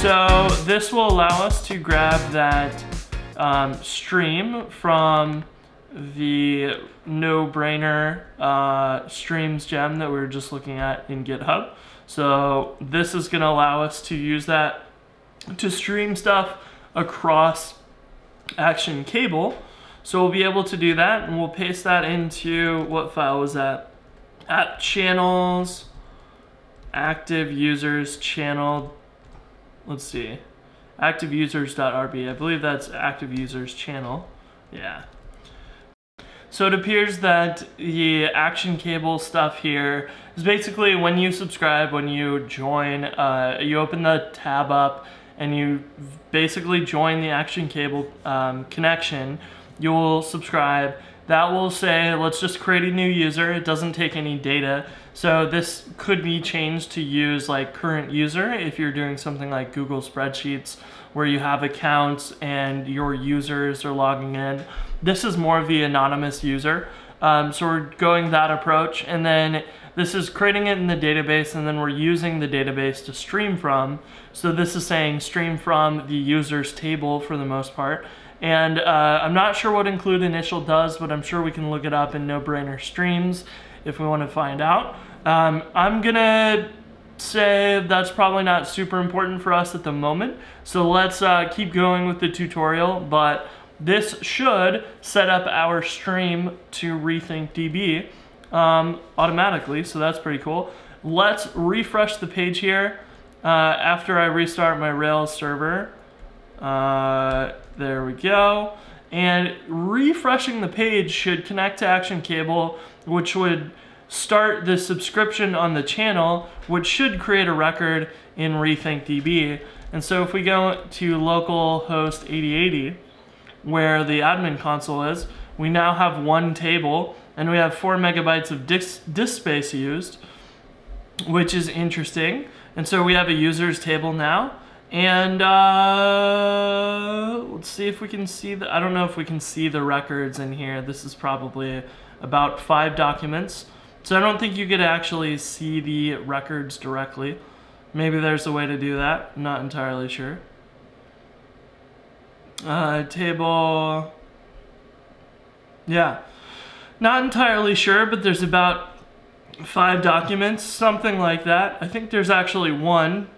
So this will allow us to grab that um, stream from the NoBrainer uh, streams gem that we were just looking at in GitHub. So this is going to allow us to use that to stream stuff across Action Cable. So we'll be able to do that and we'll paste that into, what file was that? App channels, active users channel, let's see, ActiveUsers.rb. I believe that's active users channel. Yeah. So it appears that the action cable stuff here is basically when you subscribe, when you join, uh, you open the tab up and you basically join the action cable um, connection, you'll subscribe. That will say, let's just create a new user. It doesn't take any data. So this could be changed to use like current user if you're doing something like Google Spreadsheets where you have accounts and your users are logging in. This is more of the anonymous user. Um, so we're going that approach and then this is creating it in the database and then we're using the database to stream from. So this is saying stream from the users table for the most part. And uh, I'm not sure what include initial does, but I'm sure we can look it up in NoBrainer streams if we want to find out. Um, I'm gonna say that's probably not super important for us at the moment. So let's uh, keep going with the tutorial, but this should set up our stream to RethinkDB um, automatically, so that's pretty cool. Let's refresh the page here uh, after I restart my Rails server. Uh, there we go. And refreshing the page should connect to Action Cable, which would start the subscription on the channel, which should create a record in RethinkDB. And so if we go to localhost 8080, where the admin console is, we now have one table and we have four megabytes of disk, disk space used, which is interesting. And so we have a users table now. And uh, let's see if we can see the, I don't know if we can see the records in here. This is probably about five documents. So I don't think you could actually see the records directly. Maybe there's a way to do that. Not entirely sure. Uh, table. Yeah. Not entirely sure, but there's about five documents, something like that. I think there's actually one,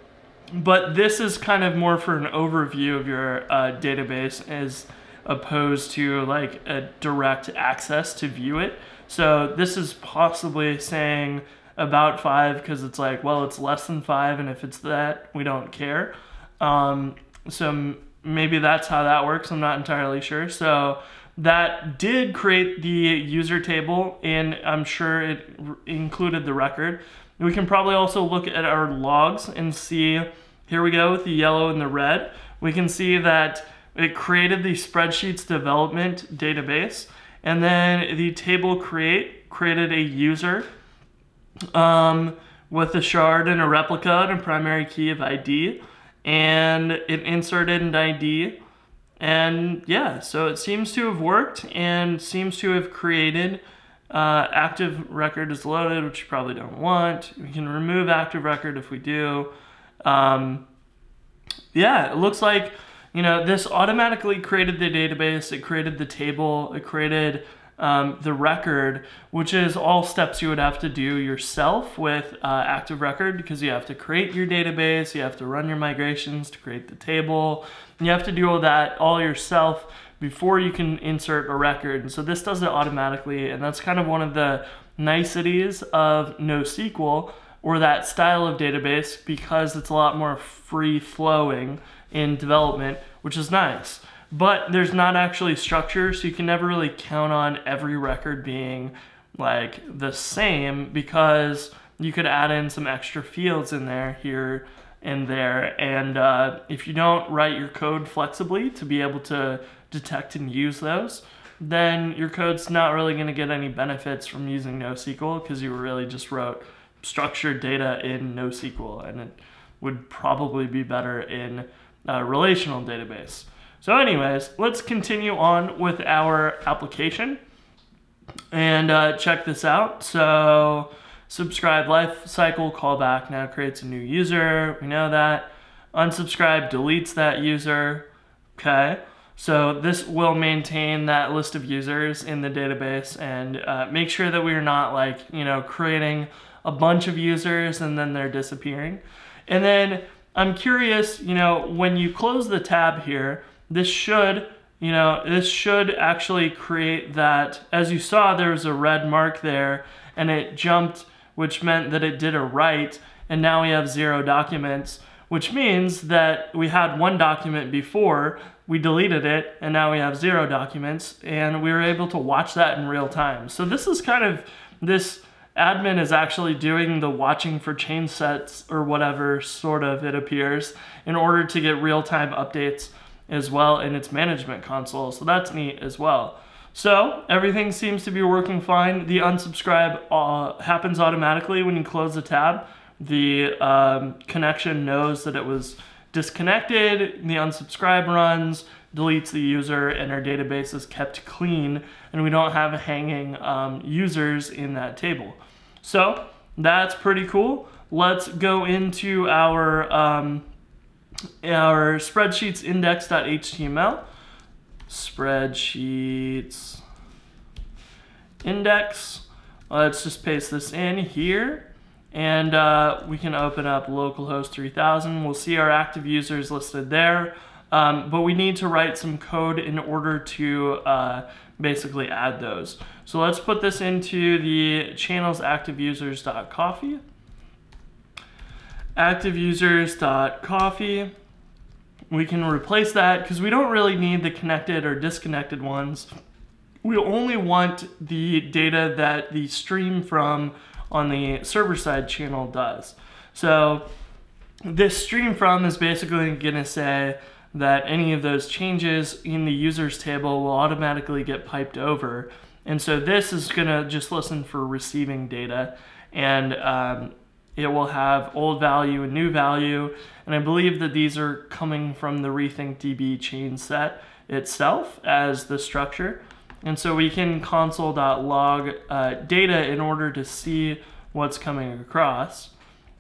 but this is kind of more for an overview of your uh, database as opposed to like a direct access to view it. So this is possibly saying about five because it's like, well, it's less than five, and if it's that, we don't care. Um, so maybe that's how that works. I'm not entirely sure. So that did create the user table and I'm sure it included the record. We can probably also look at our logs and see, here we go with the yellow and the red. We can see that it created the spreadsheets development database and then the table create created a user um, with a shard and a replica and a primary key of ID and it inserted an ID and yeah, so it seems to have worked and seems to have created uh, active record is loaded, which you probably don't want. We can remove active record if we do. Um, yeah, it looks like, you know, this automatically created the database, it created the table, it created um, the record, which is all steps you would have to do yourself with uh, Active Record because you have to create your database, you have to run your migrations to create the table, you have to do all that all yourself before you can insert a record. And so this does it automatically, and that's kind of one of the niceties of NoSQL or that style of database because it's a lot more free flowing in development, which is nice but there's not actually structure, so you can never really count on every record being like the same because you could add in some extra fields in there here and there. And uh, if you don't write your code flexibly to be able to detect and use those, then your code's not really going to get any benefits from using NoSQL because you really just wrote structured data in NoSQL and it would probably be better in a relational database. So anyways, let's continue on with our application and uh, check this out. So subscribe life cycle callback now creates a new user. We know that. Unsubscribe deletes that user. Okay. So this will maintain that list of users in the database and uh, make sure that we're not like, you know, creating a bunch of users and then they're disappearing. And then I'm curious, you know, when you close the tab here, this should, you know, this should actually create that, as you saw, there was a red mark there and it jumped, which meant that it did a write and now we have zero documents, which means that we had one document before, we deleted it, and now we have zero documents, and we were able to watch that in real time. So this is kind of, this admin is actually doing the watching for change sets or whatever sort of it appears in order to get real-time updates as well in its management console. So that's neat as well. So everything seems to be working fine. The unsubscribe uh, happens automatically when you close the tab. The um, connection knows that it was disconnected, the unsubscribe runs, deletes the user, and our database is kept clean, and we don't have hanging um, users in that table. So that's pretty cool. Let's go into our um, our spreadsheets index.html. Spreadsheets index. Let's just paste this in here and uh, we can open up localhost 3000. We'll see our active users listed there, um, but we need to write some code in order to uh, basically add those. So let's put this into the channels active users.coffee. Active users.coffee. We can replace that because we don't really need the connected or disconnected ones. We only want the data that the stream from on the server side channel does. So this stream from is basically going to say that any of those changes in the users table will automatically get piped over. And so this is going to just listen for receiving data and um, it will have old value and new value. And I believe that these are coming from the RethinkDB change set itself as the structure. And so we can console.log uh, data in order to see what's coming across.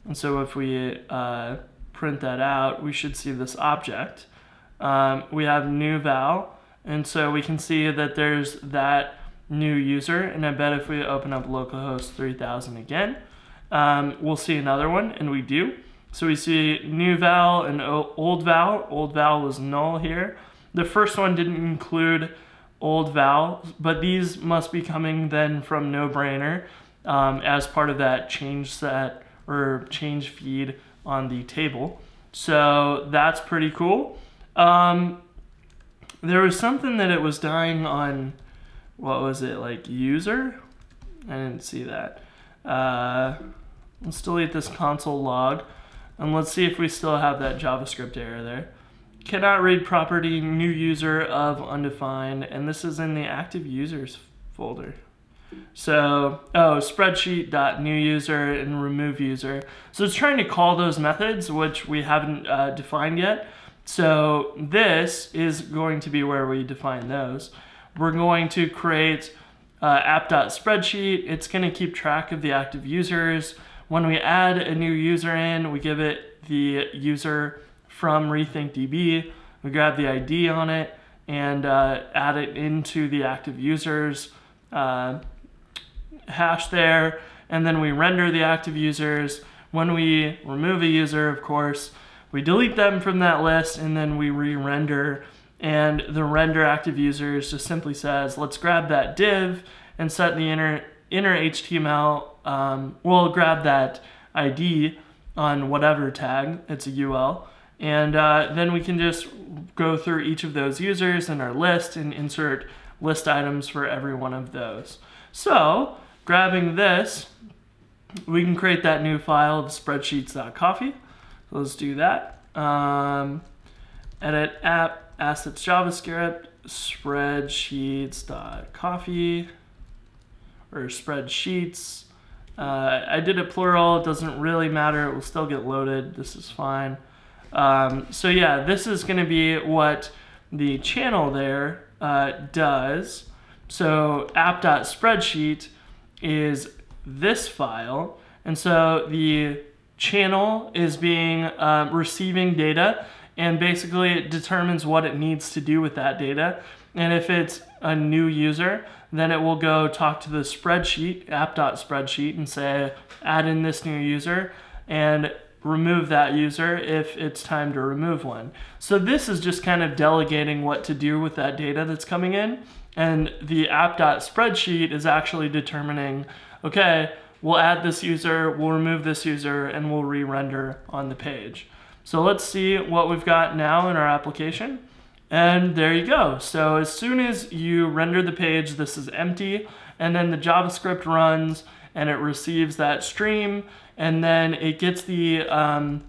And so if we uh, print that out, we should see this object. Um, we have new val, and so we can see that there's that new user. And I bet if we open up localhost 3000 again, um, we'll see another one, and we do. So we see new val and old val. Old val was null here. The first one didn't include old val, but these must be coming then from NoBrainer um, as part of that change set or change feed on the table. So that's pretty cool. Um, there was something that it was dying on, what was it, like user? I didn't see that. Uh, let's delete this console log and let's see if we still have that JavaScript error there. Cannot read property new user of undefined, and this is in the active users folder. So, oh, spreadsheet.new user and remove user. So it's trying to call those methods, which we haven't uh, defined yet. So this is going to be where we define those. We're going to create uh, app.spreadsheet. It's going to keep track of the active users. When we add a new user in, we give it the user from RethinkDB. We grab the ID on it and uh, add it into the active users. Uh, hash there, and then we render the active users. When we remove a user, of course, we delete them from that list, and then we re-render. And the render active users just simply says, let's grab that div and set the inner, inner HTML. Um, we'll grab that ID on whatever tag, it's a UL. And uh, then we can just go through each of those users in our list and insert list items for every one of those. So grabbing this, we can create that new file of spreadsheets.coffee. Let's do that. Um, edit app assets JavaScript spreadsheets.coffee or spreadsheets. Uh, I did it plural. It doesn't really matter. It will still get loaded. This is fine. Um, so yeah, this is going to be what the channel there uh, does. So app.spreadsheet is this file. And so the channel is being um, receiving data and basically it determines what it needs to do with that data. And if it's a new user, then it will go talk to the spreadsheet, app.spreadsheet, and say, add in this new user and remove that user if it's time to remove one. So this is just kind of delegating what to do with that data that's coming in. And the app.spreadsheet is actually determining, okay, we'll add this user, we'll remove this user, and we'll re-render on the page. So let's see what we've got now in our application. And there you go. So as soon as you render the page, this is empty, and then the JavaScript runs and it receives that stream, and then it gets the um,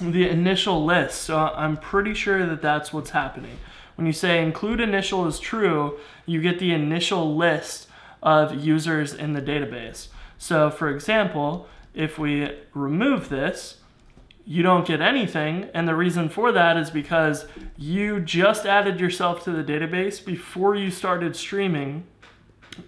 the initial list. So I'm pretty sure that that's what's happening. When you say include initial is true, you get the initial list of users in the database. So for example, if we remove this, you don't get anything. And the reason for that is because you just added yourself to the database before you started streaming.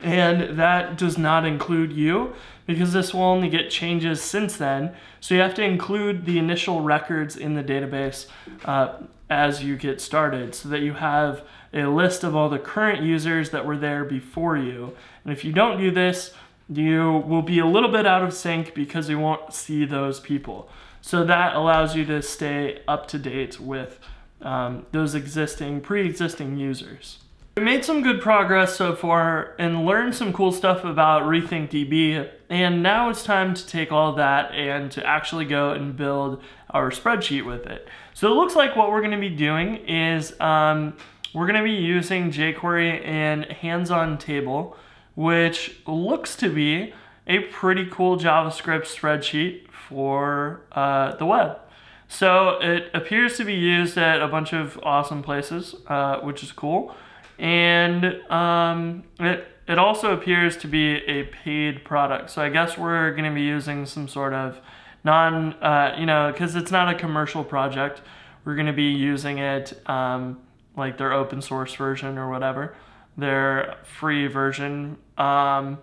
And that does not include you because this will only get changes since then. So you have to include the initial records in the database uh, as you get started so that you have a list of all the current users that were there before you. And if you don't do this, you will be a little bit out of sync because you won't see those people. So that allows you to stay up to date with um, those existing, pre-existing users. Made some good progress so far and learned some cool stuff about RethinkDB, and now it's time to take all that and to actually go and build our spreadsheet with it. So it looks like what we're going to be doing is um, we're going to be using jQuery and Handsontable, which looks to be a pretty cool JavaScript spreadsheet for uh, the web. So it appears to be used at a bunch of awesome places, uh, which is cool. And um, it, it also appears to be a paid product. So I guess we're going to be using some sort of non, uh, you know, because it's not a commercial project, we're going to be using it um, like their open source version or whatever, their free version. Um,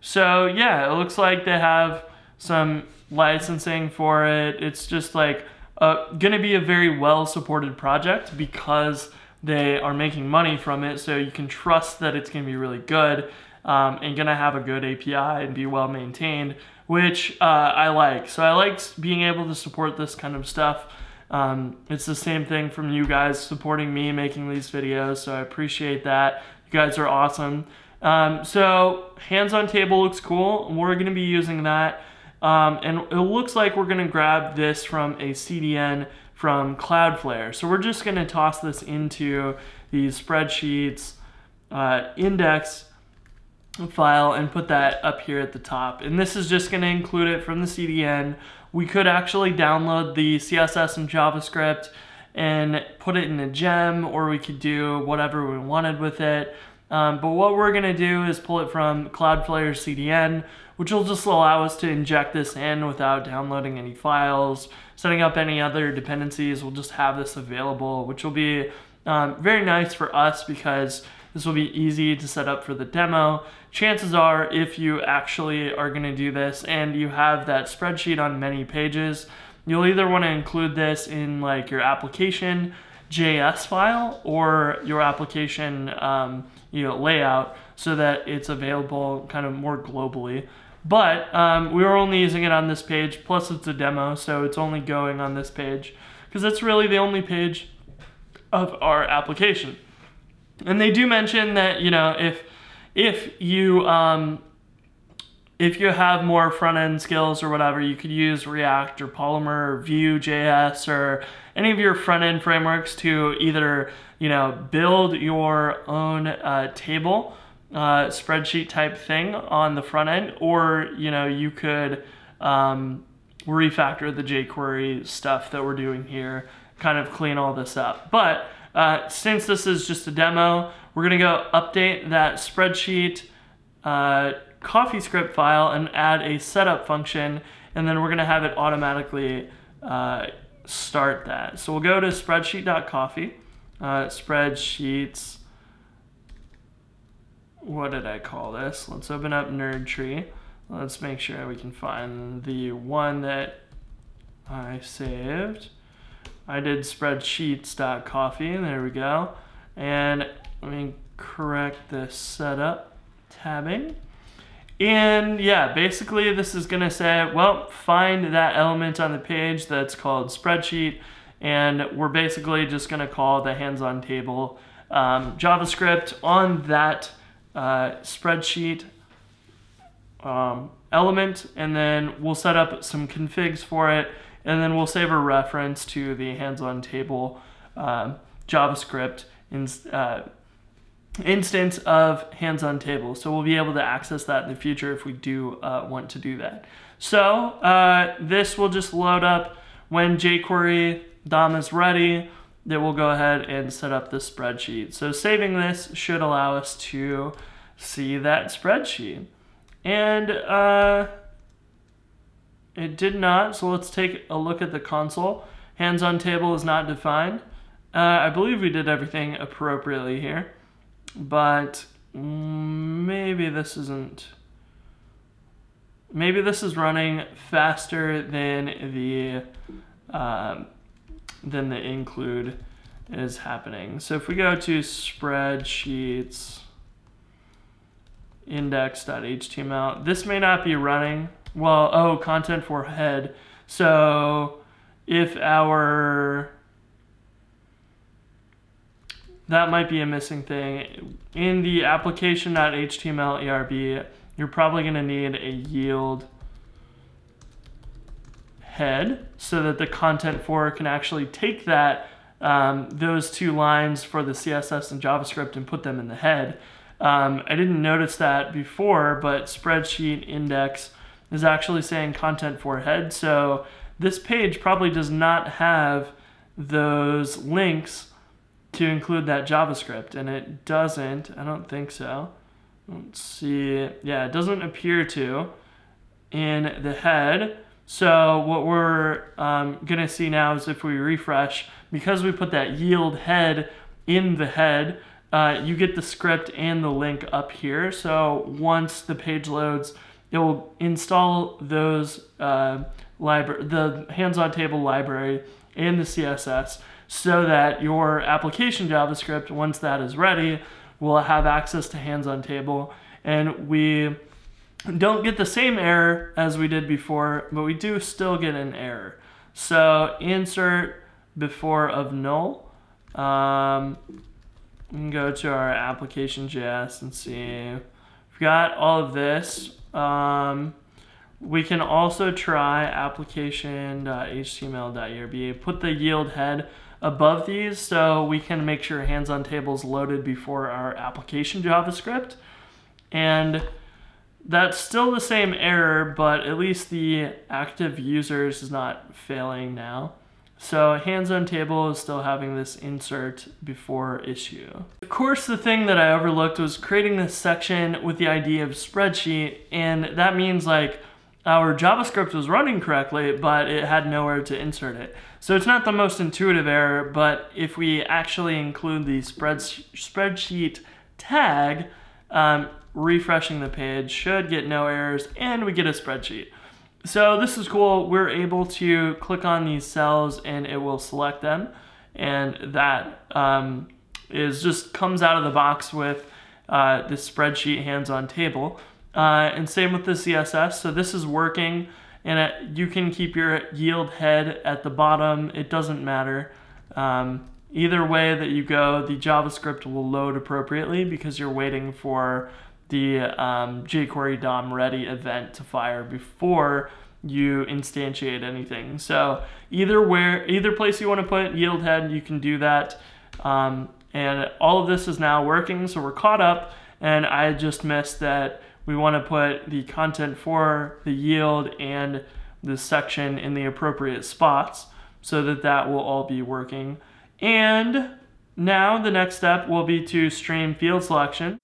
so yeah, it looks like they have some licensing for it. It's just like uh, going to be a very well supported project because they are making money from it. So you can trust that it's going to be really good um, and going to have a good API and be well maintained, which uh, I like. So I like being able to support this kind of stuff. Um, it's the same thing from you guys supporting me making these videos, so I appreciate that. You guys are awesome. Um, so Handsontable looks cool. We're going to be using that. Um, and it looks like we're gonna grab this from a CDN from Cloudflare. So we're just gonna toss this into the spreadsheets uh, index file and put that up here at the top. And this is just gonna include it from the CDN. We could actually download the CSS and JavaScript and put it in a gem or we could do whatever we wanted with it. Um, but what we're gonna do is pull it from Cloudflare CDN, which will just allow us to inject this in without downloading any files, setting up any other dependencies. We'll just have this available, which will be um, very nice for us because this will be easy to set up for the demo. Chances are, if you actually are gonna do this and you have that spreadsheet on many pages, you'll either wanna include this in like your application JS file or your application um, you know, layout so that it's available kind of more globally. But um, we were only using it on this page, plus it's a demo, so it's only going on this page because that's really the only page of our application. And they do mention that, you know, if if you um, if you have more front end skills or whatever, you could use React or Polymer or Vue.js or any of your front end frameworks to either you know build your own uh, table uh, spreadsheet type thing on the front end, or you know you could um, refactor the jQuery stuff that we're doing here, kind of clean all this up. But uh, since this is just a demo, we're gonna go update that spreadsheet uh, CoffeeScript file and add a setup function, and then we're gonna have it automatically uh, start that. So we'll go to spreadsheet.coffee, uh, spreadsheets, what did I call this? Let's open up NERDTree. Let's make sure we can find the one that I saved. I did spreadsheets.coffee, there we go. And let me correct the setup tabbing. And yeah, basically this is gonna say, well, find that element on the page that's called spreadsheet. And we're basically just gonna call the Handsontable um, JavaScript on that uh, spreadsheet um, element. And then we'll set up some configs for it. And then we'll save a reference to the Handsontable um, JavaScript in, uh, instance of Handsontable. So we'll be able to access that in the future if we do uh, want to do that. So uh, this will just load up when jQuery DOM is ready, then we'll go ahead and set up the spreadsheet. So saving this should allow us to see that spreadsheet. And uh, it did not, so let's take a look at the console. Handsontable is not defined. Uh, I believe we did everything appropriately here but maybe this isn't maybe this is running faster than the um, than the include is happening. So if we go to spreadsheets index.html, this may not be running. Well, oh, content for head. So if our that might be a missing thing. In the application.html ERB, you're probably going to need a yield head so that the content for can actually take that um, those two lines for the CSS and JavaScript and put them in the head. Um, I didn't notice that before, but spreadsheet index is actually saying content for head. So this page probably does not have those links to include that JavaScript, and it doesn't. I don't think so. Let's see. Yeah, it doesn't appear to in the head. So what we're um, gonna see now is if we refresh, because we put that yield head in the head, uh, you get the script and the link up here. So once the page loads, it will install those uh, library, the Handsontable library and the CSS so that your application JavaScript, once that is ready, will have access to Handsontable. And we don't get the same error as we did before, but we do still get an error. So insert before of null. Um, go to our application application.js and see. We've got all of this. Um, we can also try application.html.erb, put the yield head above these so we can make sure Handsontable's loaded before our application JavaScript. And that's still the same error, but at least the active users is not failing now. So Handsontable is still having this insert before issue. Of course, the thing that I overlooked was creating this section with the ID of spreadsheet, and that means like our JavaScript was running correctly, but it had nowhere to insert it. So it's not the most intuitive error, but if we actually include the spreads- spreadsheet tag, um, refreshing the page should get no errors and we get a spreadsheet. So this is cool. We're able to click on these cells and it will select them. And that um, is just comes out of the box with uh, the spreadsheet Handsontable. Uh, and same with the CSS. So this is working and it, you can keep your yield head at the bottom. It doesn't matter. Um, either way that you go, the JavaScript will load appropriately because you're waiting for the um, jQuery DOM ready event to fire before you instantiate anything. So either where, either place you want to put yield head, you can do that. Um, and all of this is now working, so we're caught up. And I just missed that we want to put the content for the yield and the section in the appropriate spots so that that will all be working. And now the next step will be to stream field selection.